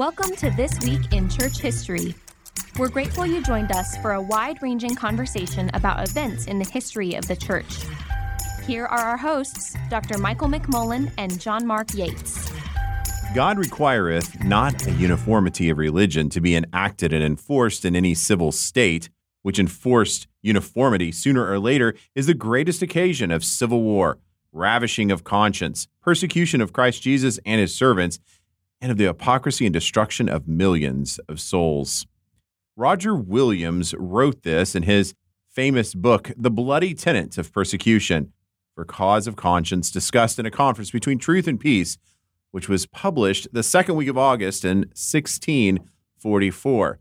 Welcome to This Week in Church History. We're grateful you joined us for a wide ranging conversation about events in the history of the church. Here are our hosts, Dr. Michael McMullen and John Mark Yates. God requireth not a uniformity of religion to be enacted and enforced in any civil state, which enforced uniformity sooner or later is the greatest occasion of civil war, ravishing of conscience, persecution of Christ Jesus and his servants, and of the hypocrisy and destruction of millions of souls. Roger Williams wrote this in his famous book, The Bloody Tenets of Persecution, for cause of conscience, discussed in a conference between truth and peace, which was published the second week of August in 1644.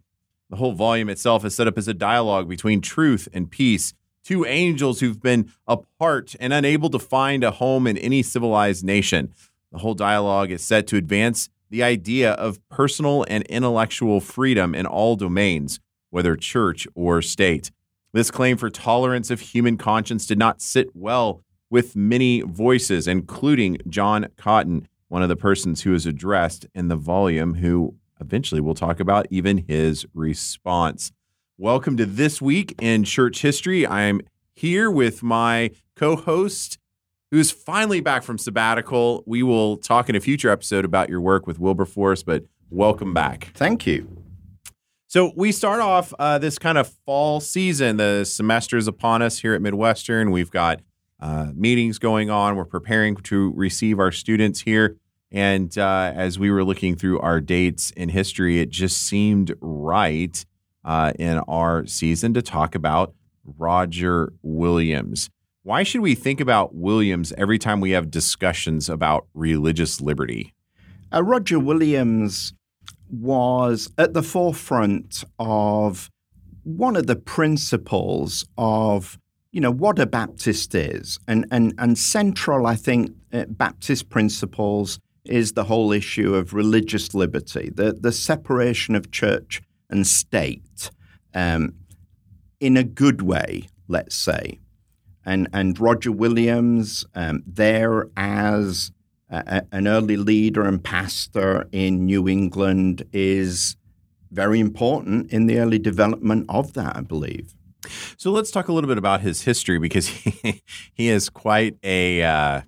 The whole volume itself is set up as a dialogue between truth and peace, two angels who've been apart and unable to find a home in any civilized nation. The whole dialogue is set to advance the idea of personal and intellectual freedom in all domains, whether church or state. This claim for tolerance of human conscience did not sit well with many voices, including John Cotton, one of the persons who is addressed in the volume, who eventually we'll talk about even his response. Welcome to This Week in Church History. I'm here with my co host, who's finally back from sabbatical. We will talk in a future episode about your work with Wilberforce, but welcome back. Thank you. So we start off uh, this kind of fall season. The semester is upon us here at Midwestern. We've got uh, meetings going on. We're preparing to receive our students here. And uh, as we were looking through our dates in history, it just seemed right uh, in our season to talk about Roger Williams. Why should we think about Williams every time we have discussions about religious liberty? Uh, Roger Williams was at the forefront of one of the principles of you know what a Baptist is, and and and central, I think, uh, Baptist principles is the whole issue of religious liberty, the the separation of church and state, um, in a good way, let's say, and and Roger Williams um, there as a, an early leader and pastor in New England is very important in the early development of that, I believe. So let's talk a little bit about his history because he, he is quite a uh,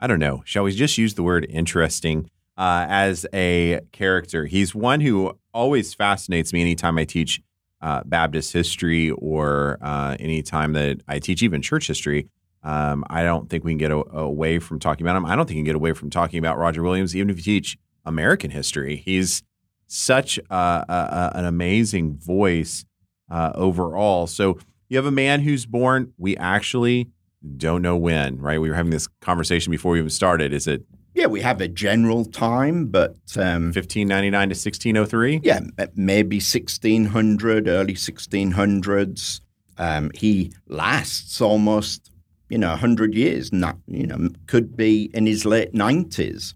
I don't know, shall we just use the word interesting uh, as a character? He's one who always fascinates me anytime I teach uh, Baptist history or uh, anytime that I teach even church history. Um, I don't think we can get a- away from talking about him. I don't think you can get away from talking about Roger Williams, even if you teach American history. He's such a, a, an amazing voice uh, overall. So you have a man who's born. We actually don't know when, right? We were having this conversation before we even started. Is it? Yeah, we have a general time, but um, 1599 to 1603. Yeah, maybe 1600, early 1600s. Um, he lasts almost, you know, 100 years. Not, you know, could be in his late 90s.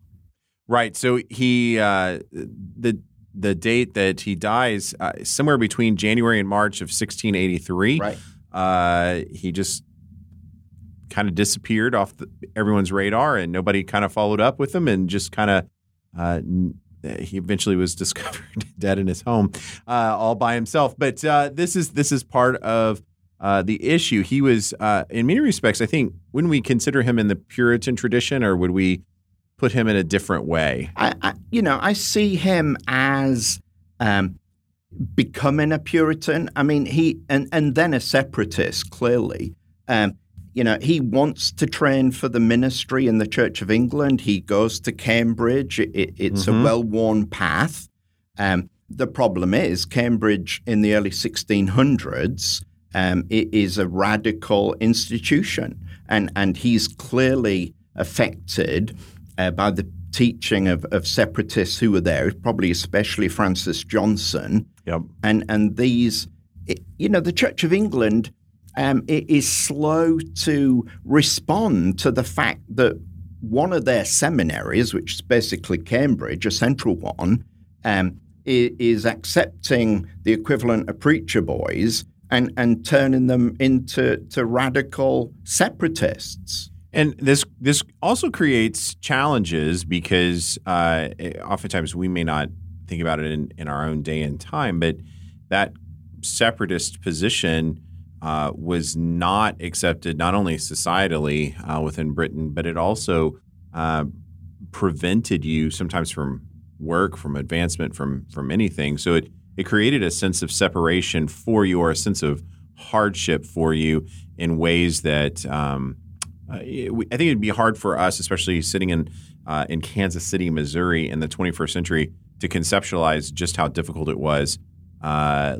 Right. So he uh, the the date that he dies uh, somewhere between January and March of 1683. Right. Uh, he just kind of disappeared off the, everyone's radar, and nobody kind of followed up with him, and just kind of. Uh, he eventually was discovered dead in his home, uh, all by himself. But uh, this is this is part of uh, the issue. He was, in many respects, I think, wouldn't we consider him in the Puritan tradition, or would we put him in a different way? I, I you know, I see him as um, becoming a Puritan. I mean, he and and then a separatist. Clearly, um, you know, he wants to train for the ministry in the Church of England. He goes to Cambridge. It, it's mm-hmm. a well-worn path. Um, the problem is Cambridge in the early 1600s. Um, it is a radical institution, and and he's clearly affected uh, by the teaching of, of separatists who were there, probably especially Francis Johnson. Yep. And and these, you know, the Church of England um, is slow to respond to the fact that one of their seminaries, which is basically Cambridge, a central one, um, is accepting the equivalent of preacher boys and, and turning them into to radical separatists. And this this also creates challenges because uh, oftentimes we may not think about it in, in our own day and time, but that separatist position uh, was not accepted not only societally uh, within Britain, but it also uh, prevented you sometimes from work, from advancement, from from anything. So it it created a sense of separation for you or a sense of hardship for you in ways that um, uh, I think it'd be hard for us, especially sitting in uh, in Kansas City, Missouri, in the 21st century, to conceptualize just how difficult it was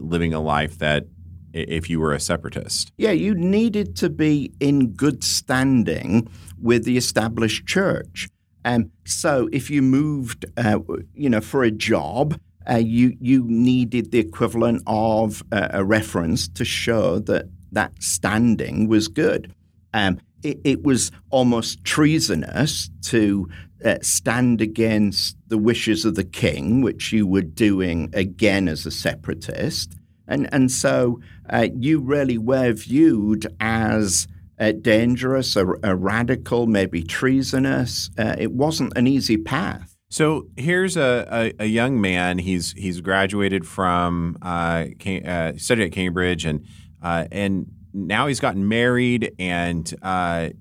living a life that if you were a separatist. Yeah, you needed to be in good standing with the established church. Um, so if you moved, uh, you know, for a job, uh, you you needed the equivalent of a reference to show that that standing was good. Um, it, it, was almost treasonous to uh, stand against the wishes of the king, which you were doing again as a separatist, and and so uh, you really were viewed as uh, dangerous, a, a, radical, maybe treasonous. Uh, it wasn't an easy path. So here's a, a, a young man. He's he's graduated from uh, uh, studied at Cambridge and uh, and now he's gotten married and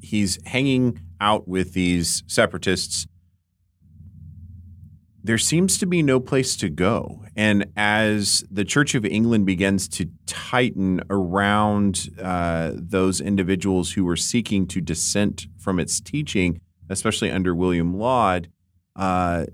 he's hanging out with these separatists there seems to be no place to go. And as the Church of England begins to tighten around uh, those individuals who were seeking to dissent from its teaching, especially under William Laud, uh,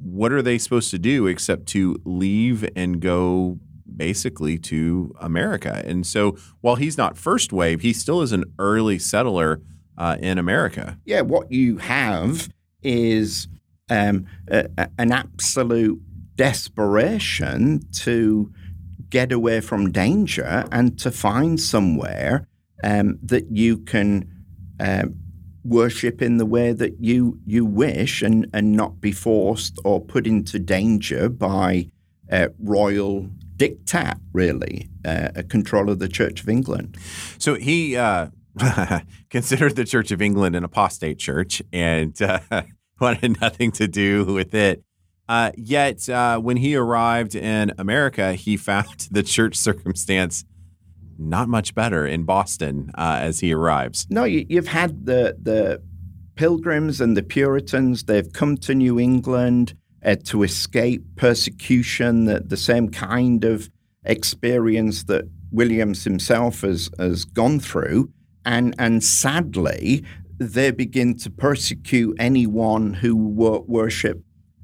what are they supposed to do except to leave and go basically to America? And so while he's not first wave, he still is an early settler uh, in America. Yeah, what you have is um, a, a, an absolute desperation to get away from danger and to find somewhere um, that you can uh, worship in the way that you you wish and and not be forced or put into danger by uh, royal diktat, really, uh, a control of the Church of England. So he uh, considered the Church of England an apostate church, and uh, wanted nothing to do with it. Uh, yet, uh, when he arrived in America, he found the church circumstance not much better in Boston uh, as he arrives. No, you, have had the the Pilgrims and the Puritans. They've come to New England uh, to escape persecution, the, the same kind of experience that Williams himself has has gone through. And and sadly, they begin to persecute anyone who worship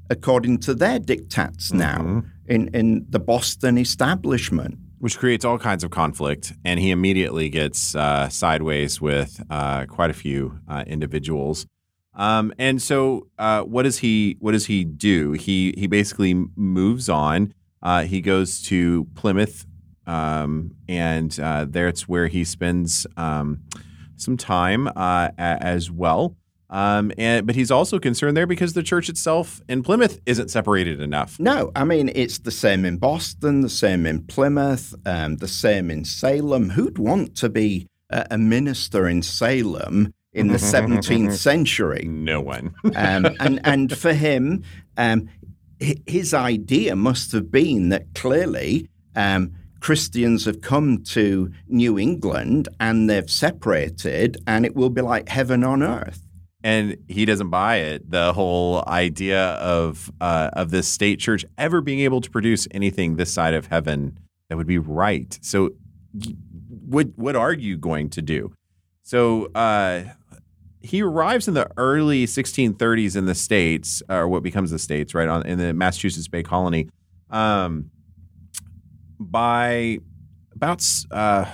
according to their diktats now mm-hmm. in, in the Boston establishment. Which creates all kinds of conflict, and he immediately gets uh, sideways with uh, quite a few uh, individuals. Um, and so, uh, what does he? What does he do? He he basically moves on. Uh, he goes to Plymouth, um, and uh, it's where he spends um, some time uh, as well. Um, and but he's also concerned there because the church itself in Plymouth isn't separated enough. No, I mean it's the same in Boston, the same in Plymouth, um, the same in Salem. Who'd want to be a, a minister in Salem in the 17th century? No one. um, and and for him, um, his idea must have been that clearly. Christians have come to New England and they've separated, and it will be like heaven on earth. And he doesn't buy it. The whole idea of uh, of this state church ever being able to produce anything this side of heaven that would be right. So, what what are you going to do? So, uh, he arrives in the early 1630s in the states, or what becomes the states, right on in the Massachusetts Bay Colony. Um, by about uh,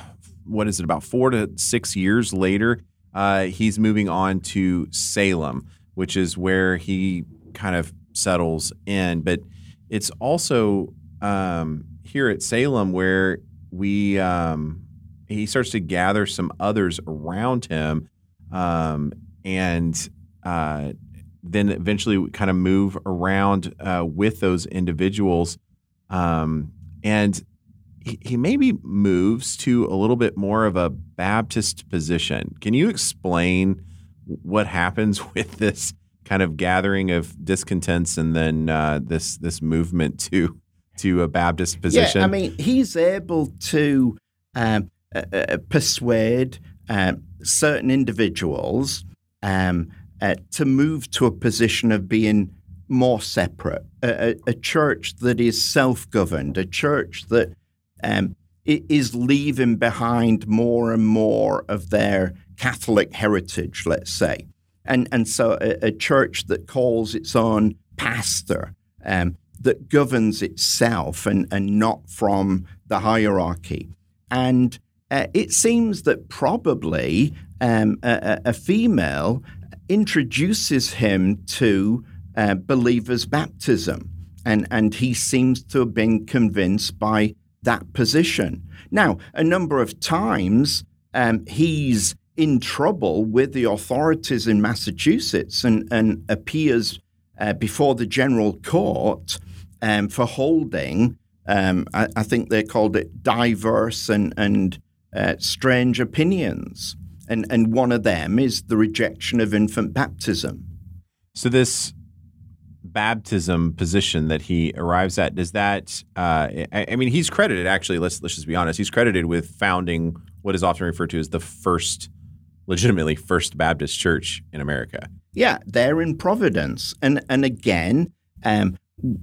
what is it about four to six years later, uh, he's moving on to Salem, which is where he kind of settles in. But it's also um, here at Salem where we um, he starts to gather some others around him, um, and uh, then eventually kind of move around uh, with those individuals. Um, and he, he maybe moves to a little bit more of a Baptist position. Can you explain what happens with this kind of gathering of discontents and then uh, this this movement to to a Baptist position. Yeah, I mean, he's able to um, uh, uh, persuade um, certain individuals um, uh, to move to a position of being more separate, a, a church that is self governed, a church that um, is leaving behind more and more of their Catholic heritage, let's say. And, and so a, a church that calls its own pastor, um, that governs itself and, and not from the hierarchy. And uh, it seems that probably um, a, a, female introduces him to uh, believers' baptism. And, and he seems to have been convinced by that position. Now, a number of times um, he's in trouble with the authorities in Massachusetts and, and appears uh, before the general court um, for holding, um, I, I, think they called it diverse and, and uh, strange opinions. And, and one of them is the rejection of infant baptism. So, this baptism position that he arrives at does that uh, I, I, mean he's credited actually let's let's just be honest he's credited with founding what is often referred to as the first legitimately first baptist church in america. Yeah they're in providence. And and again um,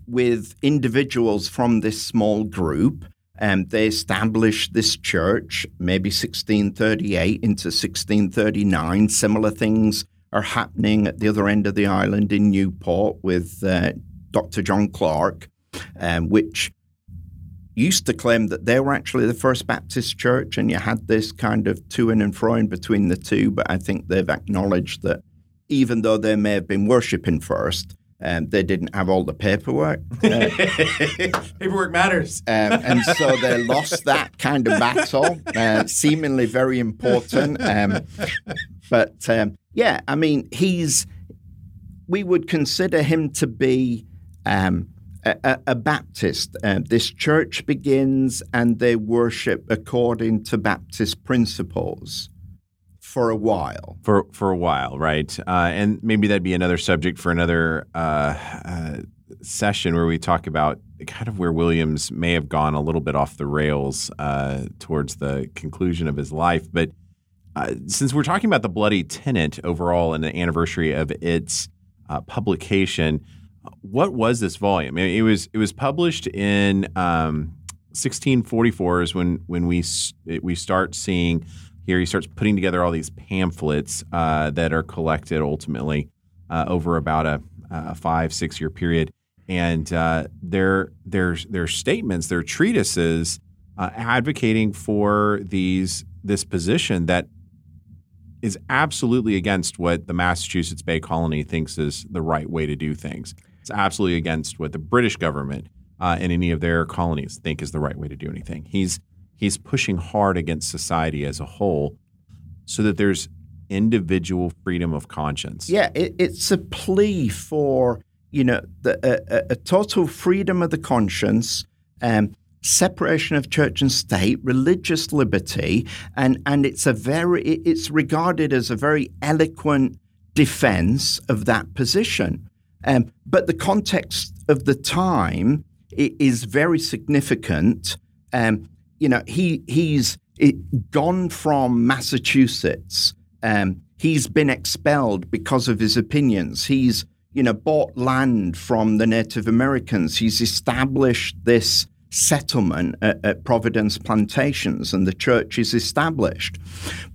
with individuals from this small group um, they established this church maybe 1638 into 1639 similar things are happening at the other end of the island in Newport with uh, Dr. John Clarke, um, which used to claim that they were actually the first Baptist church, and you had this kind of to and fro in between the two. But I think they've acknowledged that even though they may have been worshiping first, um, they didn't have all the paperwork. Uh, paperwork matters. Um, and so they lost that kind of battle, uh, seemingly very important. Um, but um, yeah, I mean, he's, we would consider him to be um, a, a, Baptist. Uh, this church begins and they worship according to Baptist principles for a while. For for a while, right? Uh, and maybe that'd be another subject for another uh, uh, session where we talk about kind of where Williams may have gone a little bit off the rails uh, towards the conclusion of his life. But uh, since we're talking about the Bloody Tenant overall and the anniversary of its uh, publication, what was this volume? It was it was published in um, 1644 is when when we we start seeing here he starts putting together all these pamphlets uh, that are collected ultimately uh, over about a, a, five six year period, and uh, their their their statements, their treatises, uh, advocating for these this position that is absolutely against what the Massachusetts Bay Colony thinks is the right way to do things. It's absolutely against what the British government uh, and any of their colonies think is the right way to do anything. He's he's pushing hard against society as a whole so that there's individual freedom of conscience. Yeah, it, it's a plea for, you know, the, a, a, total freedom of the conscience, um, separation of church and state, religious liberty, and, and it's a very it's regarded as a very eloquent defense of that position. Um, but the context of the time is very significant. Um, you know, he he's gone from Massachusetts. Um, he's been expelled because of his opinions. He's you know bought land from the Native Americans. He's established this settlement at, at Providence Plantations, and the church is established.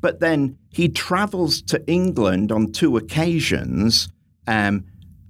But then he travels to England on two occasions um,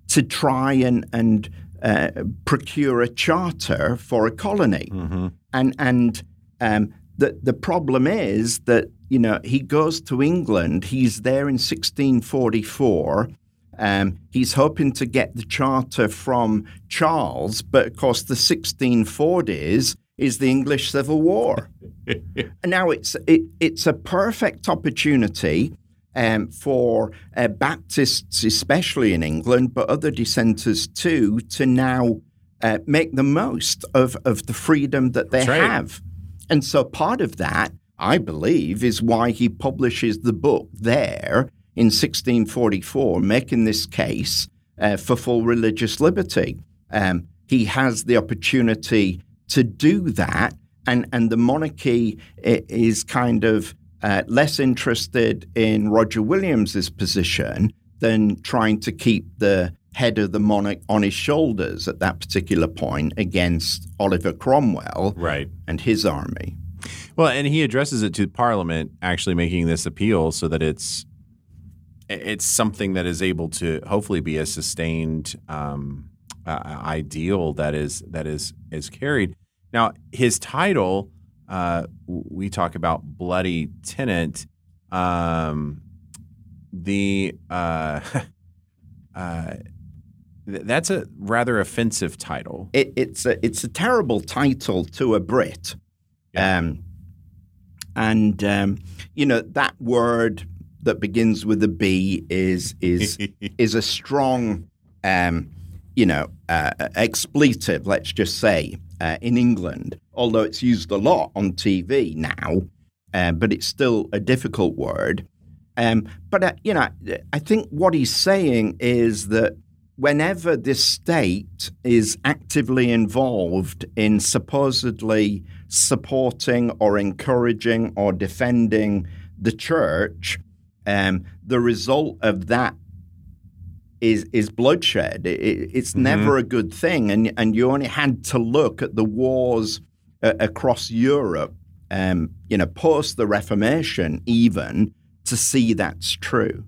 to try and and uh, procure a charter for a colony, mm-hmm. and and um, the, the problem is that, you know, he goes to England, he's there in 1644. Um, he's hoping to get the charter from Charles, but of course, the 1640s is the English Civil War. now, it's it, it's a perfect opportunity um, for uh, Baptists, especially in England, but other dissenters too, to now uh, make the most of, of the freedom that they right. have. And so part of that, I believe, is why he publishes the book there in 1644 making this case uh, for full religious liberty. Um, he has the opportunity to do that, and, and the monarchy is kind of uh, less interested in Roger Williams's position than trying to keep the head of the monarch on his shoulders at that particular point against Oliver Cromwell right. and his army. Well, and he addresses it to Parliament, actually making this appeal so that it's it's something that is able to hopefully be a sustained um, uh, ideal that is that is is carried. Now, his title, uh, we talk about bloody tenant. Um, the uh, uh, that's a rather offensive title. It, it's a it's a terrible title to a Brit, yeah. um, and um, you know that word that begins with a B is is is a strong, um, you know, uh, expletive. Let's just say uh, in England, although it's used a lot on TV now, uh, but it's still a difficult word. Um, but uh, you know, I think what he's saying is that whenever the state is actively involved in supposedly supporting or encouraging or defending the church, um, the result of that is is bloodshed. It, it's mm-hmm. never a good thing, and and you only had to look at the wars uh, across Europe, um, you know, post the Reformation, even to see that's true.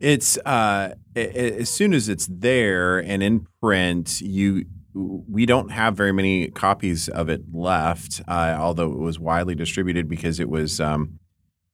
It's uh, as soon as it's there and in print, you we don't have very many copies of it left, uh, although it was widely distributed because it was um,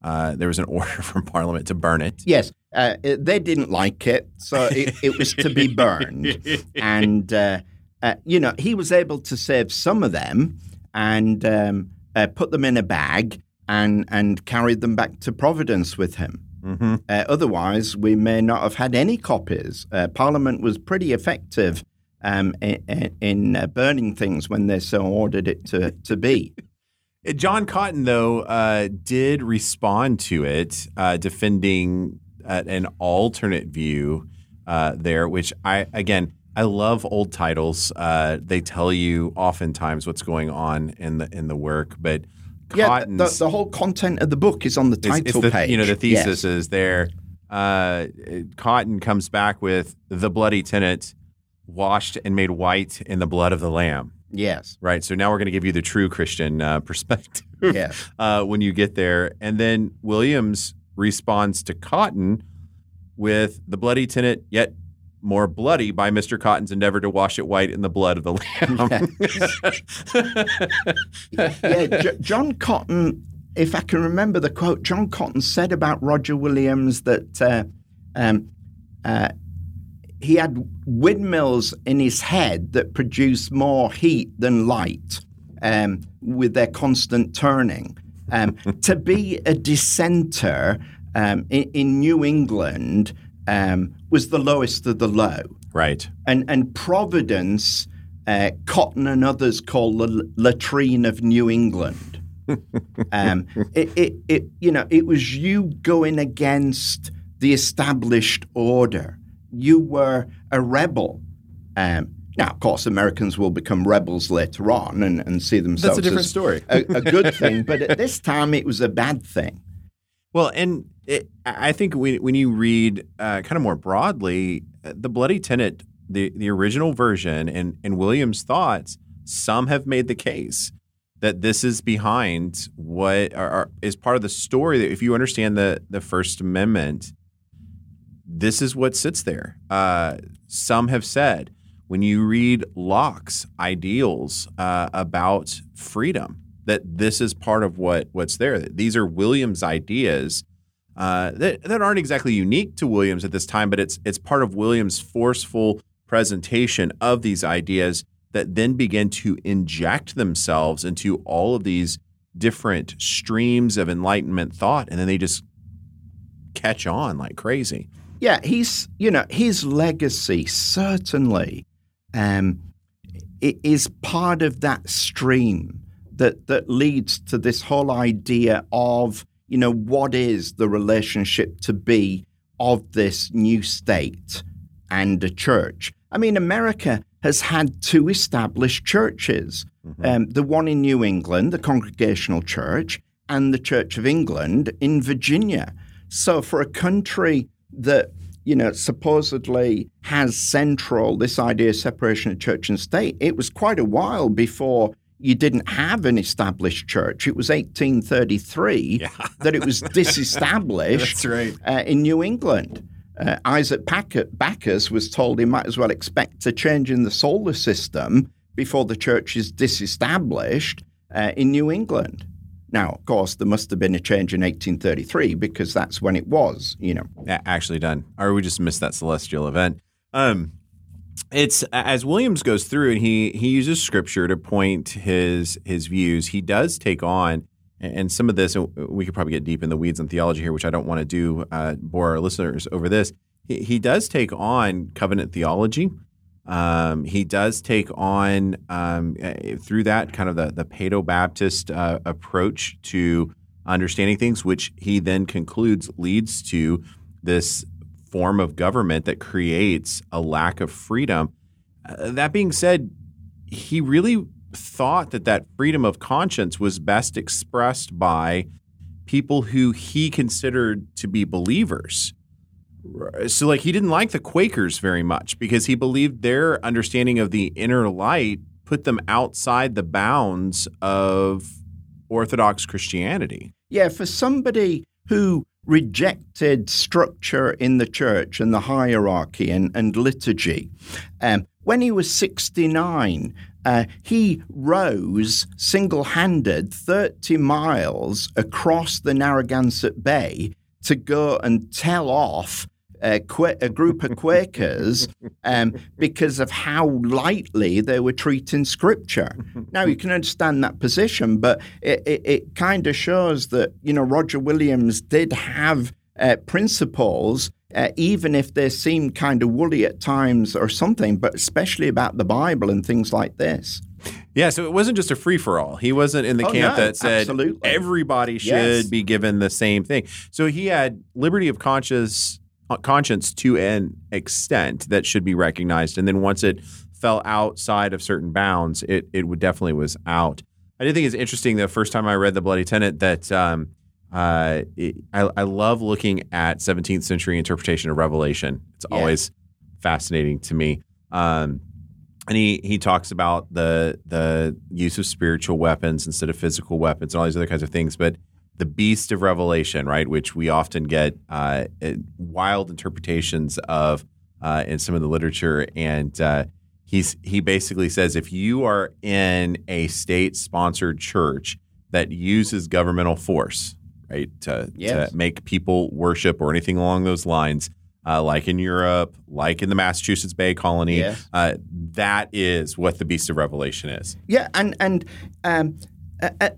uh, there was an order from Parliament to burn it. Yes, uh, it, they didn't like it, so it, it was to be burned. and uh, uh, you know, he was able to save some of them and um, uh, put them in a bag and and carried them back to Providence with him. Mm-hmm. Uh, otherwise, we may not have had any copies. Uh, Parliament was pretty effective um, in, in uh, burning things when they so ordered it to, to be. Uh, John Cotton, though, uh, did respond to it, uh, defending an alternate view there, which I, again, I love old titles. they tell you oftentimes what's going on in the in the work, but yeah, the, the, whole content of the book is on the title it's, it's the, page. You know, the thesis yes. is there. Uh, Cotton comes back with the bloody tenant washed and made white in the blood of the lamb. Yes. Right. So now we're going to give you the true Christian uh, perspective. Yes. uh, when you get there, and then Williams responds to Cotton with the bloody tenant, yet more bloody by Mr. Cotton's endeavor to wash it white in the blood of the lamb. yeah, J- John Cotton, if I can remember the quote, John Cotton said about Roger Williams that uh, um, uh, he had windmills in his head that produced more heat than light um, with their constant turning. Um, to be a dissenter um, in, in New England, um, was the lowest of the low. Right. And and Providence, uh, Cotton and others call the latrine of New England. um, it, it, it, you know, it was you going against the established order. You were a rebel. Um, now, of course, Americans will become rebels later on and, and see themselves That's a different as story. a, a good thing. But at this time, it was a bad thing. Well, and it, I think when, when you read uh, kind of more broadly, uh, the Bloody Tenant, the, the original version, and, and Williams' thoughts, some have made the case that this is behind what are, are, is part of the story. That if you understand the the First Amendment, this is what sits there. Uh, some have said when you read Locke's ideals uh, about freedom, that this is part of what what's there. These are Williams' ideas uh, that that aren't exactly unique to Williams at this time, but it's it's part of Williams' forceful presentation of these ideas that then begin to inject themselves into all of these different streams of enlightenment thought, and then they just catch on like crazy. Yeah, he's you know his legacy certainly um, is part of that stream that that leads to this whole idea of you know, what is the relationship to be of this new state and a church? I mean, America has had two established churches mm-hmm. um, the one in New England, the Congregational Church, and the Church of England in Virginia. So, for a country that you know, supposedly has central this idea of separation of church and state. It was quite a while before you didn't have an established church. It was 1833 yeah. that it was disestablished right. uh, in New England. Uh, Isaac Backus was told he might as well expect a change in the solar system before the church is disestablished uh, in New England. Now, of course, there must have been a change in 1833 because that's when it was, you know. Actually done. Or we just missed that celestial event. Um, it's as Williams goes through and he he uses scripture to point his his views. He does take on and some of this, we could probably get deep in the weeds on theology here, which I don't want to do, uh, bore our listeners over this. He, he does take on covenant theology. Um, he does take on um, eh, through that kind of the the Paedo Baptist uh, approach to understanding things, which he then concludes leads to this form of government that creates a lack of freedom. Uh, that being said, he really thought that that freedom of conscience was best expressed by people who he considered to be believers so like he didn't like the Quakers very much because he believed their understanding of the inner light put them outside the bounds of Orthodox Christianity. Yeah, for somebody who rejected structure in the church and the hierarchy and, and liturgy, um, when he was 69, uh, he rose single handed 30 miles across the Narragansett Bay to go and tell off a, a group of Quakers um, because of how lightly they were treating Scripture. Now you can understand that position, but it, it, it kind of shows that you know Roger Williams did have uh, principles. Uh, even if they seem kind of woolly at times or something, but especially about the Bible and things like this. Yeah, so it wasn't just a free for all. He wasn't in the oh, camp no, that said absolutely. everybody should yes. be given the same thing. So he had liberty of conscience uh, conscience to an extent that should be recognized. And then once it fell outside of certain bounds, it it would definitely was out. I did think it's interesting the first time I read the Bloody Tenet that um, uh, it, I, I, love looking at 17th century interpretation of Revelation. It's yeah. always fascinating to me. Um, and he he talks about the the use of spiritual weapons instead of physical weapons and all these other kinds of things. But the beast of revelation, right, which we often get uh, wild interpretations of uh, in some of the literature, and uh, he's he basically says if you are in a state-sponsored church that uses governmental force, right, to, yes. to make people worship or anything along those lines. Uh, like in Europe, like in the Massachusetts Bay Colony, yes. Uh, that is what the Beast of Revelation is. Yeah, and and um,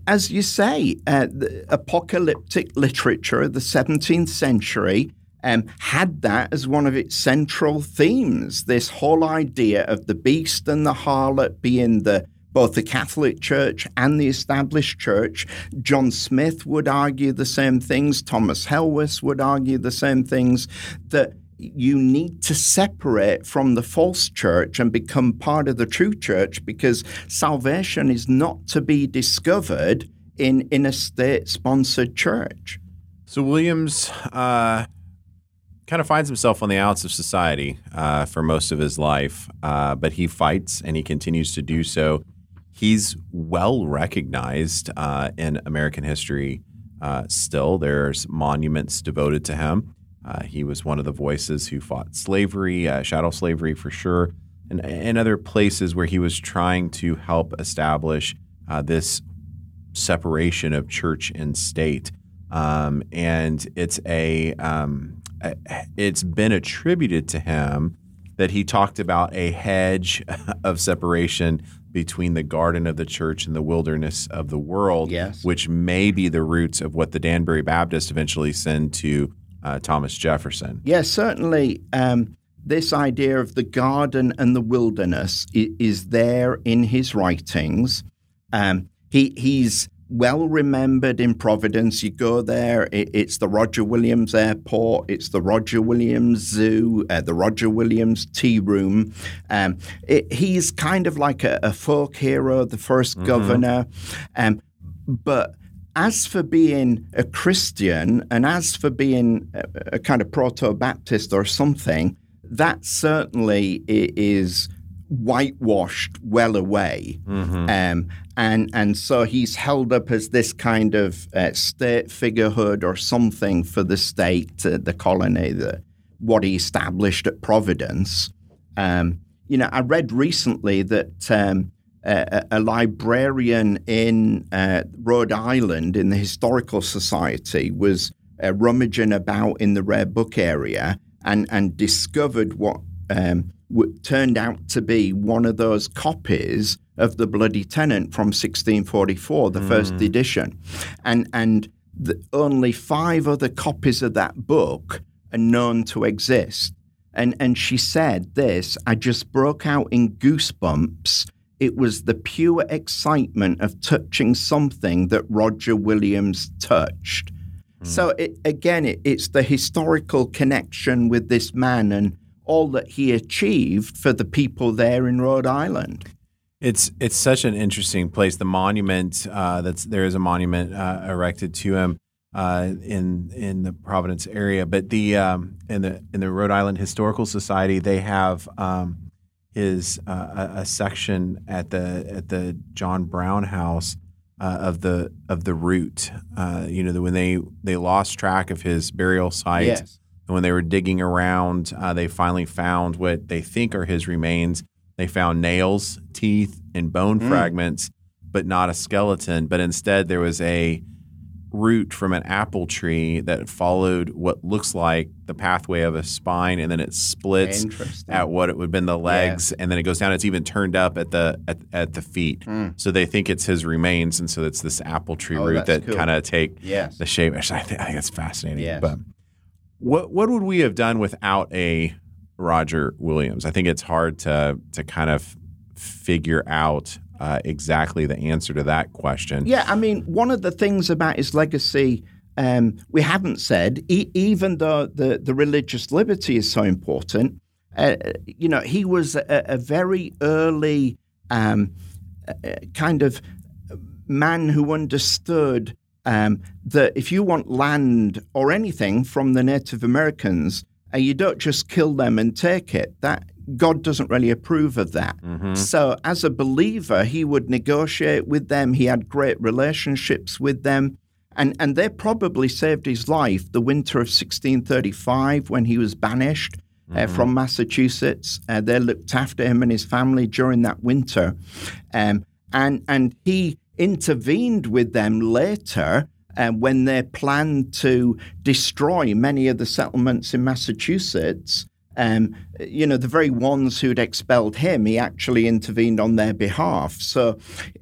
as you say, uh, the apocalyptic literature of the 17th century um, had that as one of its central themes. This whole idea of the beast and the harlot being the both the Catholic Church and the established church. John Smyth would argue the same things. Thomas Helwys would argue the same things. That you need to separate from the false church and become part of the true church because salvation is not to be discovered in, in a state sponsored church. So, Williams uh, kind of finds himself on the outs of society uh, for most of his life, uh, but he fights and he continues to do so. He's well recognized uh, in American history uh, still. There's monuments devoted to him. Uh, he was one of the voices who fought slavery, uh, chattel slavery for sure, and, and other places where he was trying to help establish uh, this separation of church and state. Um, and it's a um, it's been attributed to him that he talked about a hedge of separation between the garden of the church and the wilderness of the world, yes. which may be the roots of what the Danbury Baptist eventually send to uh, Thomas Jefferson. Yes, certainly. Um, this idea of the garden and the wilderness is, is there in his writings. Um, he, he's well remembered in Providence. You go there, it, it's the Roger Williams Airport, it's the Roger Williams Zoo, uh, the Roger Williams Tea Room. Um, it, he's kind of like a, a, folk hero, the 1st mm-hmm. governor. Um, but as for being a Christian and as for being a, a kind of proto Baptist or something, that certainly is whitewashed well away. Mm-hmm. Um, and, and so he's held up as this kind of uh, state figurehood or something for the state, uh, the colony, the, what he established at Providence. Um, you know, I read recently that um, a, a, librarian in uh, Rhode Island in the Historical Society was uh, rummaging about in the rare book area and, and discovered what um, turned out to be one of those copies of the Bloody Tennant from 1644, the mm. first edition, and and the, only five other copies of that book are known to exist. And and she said this: I just broke out in goosebumps. It was the pure excitement of touching something that Roger Williams touched. Mm. So it, again, it, it's the historical connection with this man and all that he achieved for the people there in Rhode Island. It's it's such an interesting place. The monument uh, that's there is a monument uh, erected to him uh, in in the Providence area, but the um, in the in the Rhode Island Historical Society they have um, his uh, a, a, section at the at the John Brown House uh, of the of the root. Uh, you know, the, when they they lost track of his burial site. Yes and when they were digging around, uh, they finally found what they think are his remains. They found nails, teeth, and bone mm. fragments, but not a skeleton. But instead, there was a root from an apple tree that followed what looks like the pathway of a spine, and then it splits at what it would have been the legs, yeah. and then it goes down. It's even turned up at the at, at the feet. Mm. So they think it's his remains, and so it's this apple tree oh, root that cool. kind of take yes. the shape. I think, I think it's fascinating. Yes. But what what would we have done without a Roger Williams? I think it's hard to to kind of figure out uh, exactly the answer to that question. Yeah, I mean, one of the things about his legacy um, we haven't said, e- even though the, the religious liberty is so important, uh, you know, he was a, a very early um, uh, kind of man who understood um, that if you want land or anything from the Native Americans, uh, you don't just kill them and take it. That God doesn't really approve of that. Mm-hmm. So, as a believer, he would negotiate with them. He had great relationships with them. And, and they probably saved his life the winter of 1635 when he was banished uh, mm-hmm. from Massachusetts. Uh, they looked after him and his family during that winter. Um, and, and he intervened with them later uh, when they planned to destroy many of the settlements in Massachusetts. Um, you know, the very ones who'd expelled him, he actually intervened on their behalf. So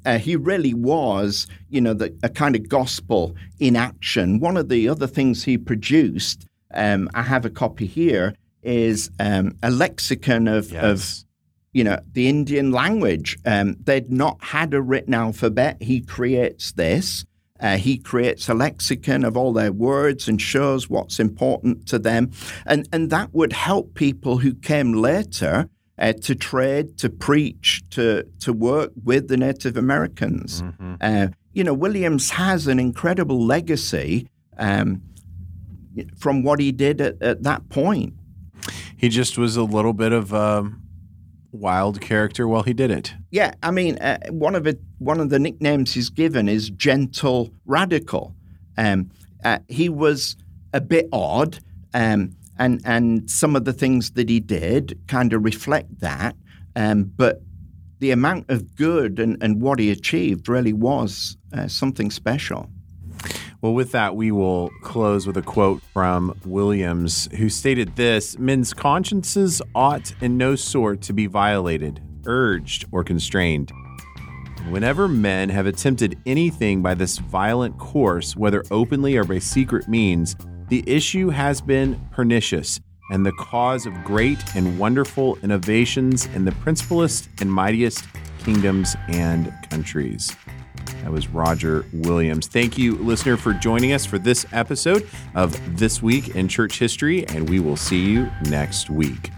uh, he really was, you know, the, a kind of gospel in action. One of the other things he produced, um, I have a copy here, is um, a lexicon of, yes. of you know, the Indian language. Um, they'd not had a written alphabet. He creates this. Uh, he creates a lexicon of all their words and shows what's important to them. And, and that would help people who came later uh, to trade, to preach, to, to work with the Native Americans. Mm-hmm. Uh, you know, Williams has an incredible legacy um, from what he did at, at, that point. He just was a little bit of. Um wild character while he did it. Yeah, I mean, uh, one of it, one of the nicknames he's given is Gentle Radical. Um, uh, he was a bit odd, um, and and some of the things that he did kind of reflect that. Um, but the amount of good and, and what he achieved really was uh, something special. Well, with that, we will close with a quote from Williams, who stated this Men's consciences ought in no sort to be violated, urged, or constrained. Whenever men have attempted anything by this violent course, whether openly or by secret means, the issue has been pernicious and the cause of great and wonderful innovations in the principalest and mightiest kingdoms and countries. That was Roger Williams. Thank you, listener, for joining us for this episode of This Week in Church History, and we will see you next week.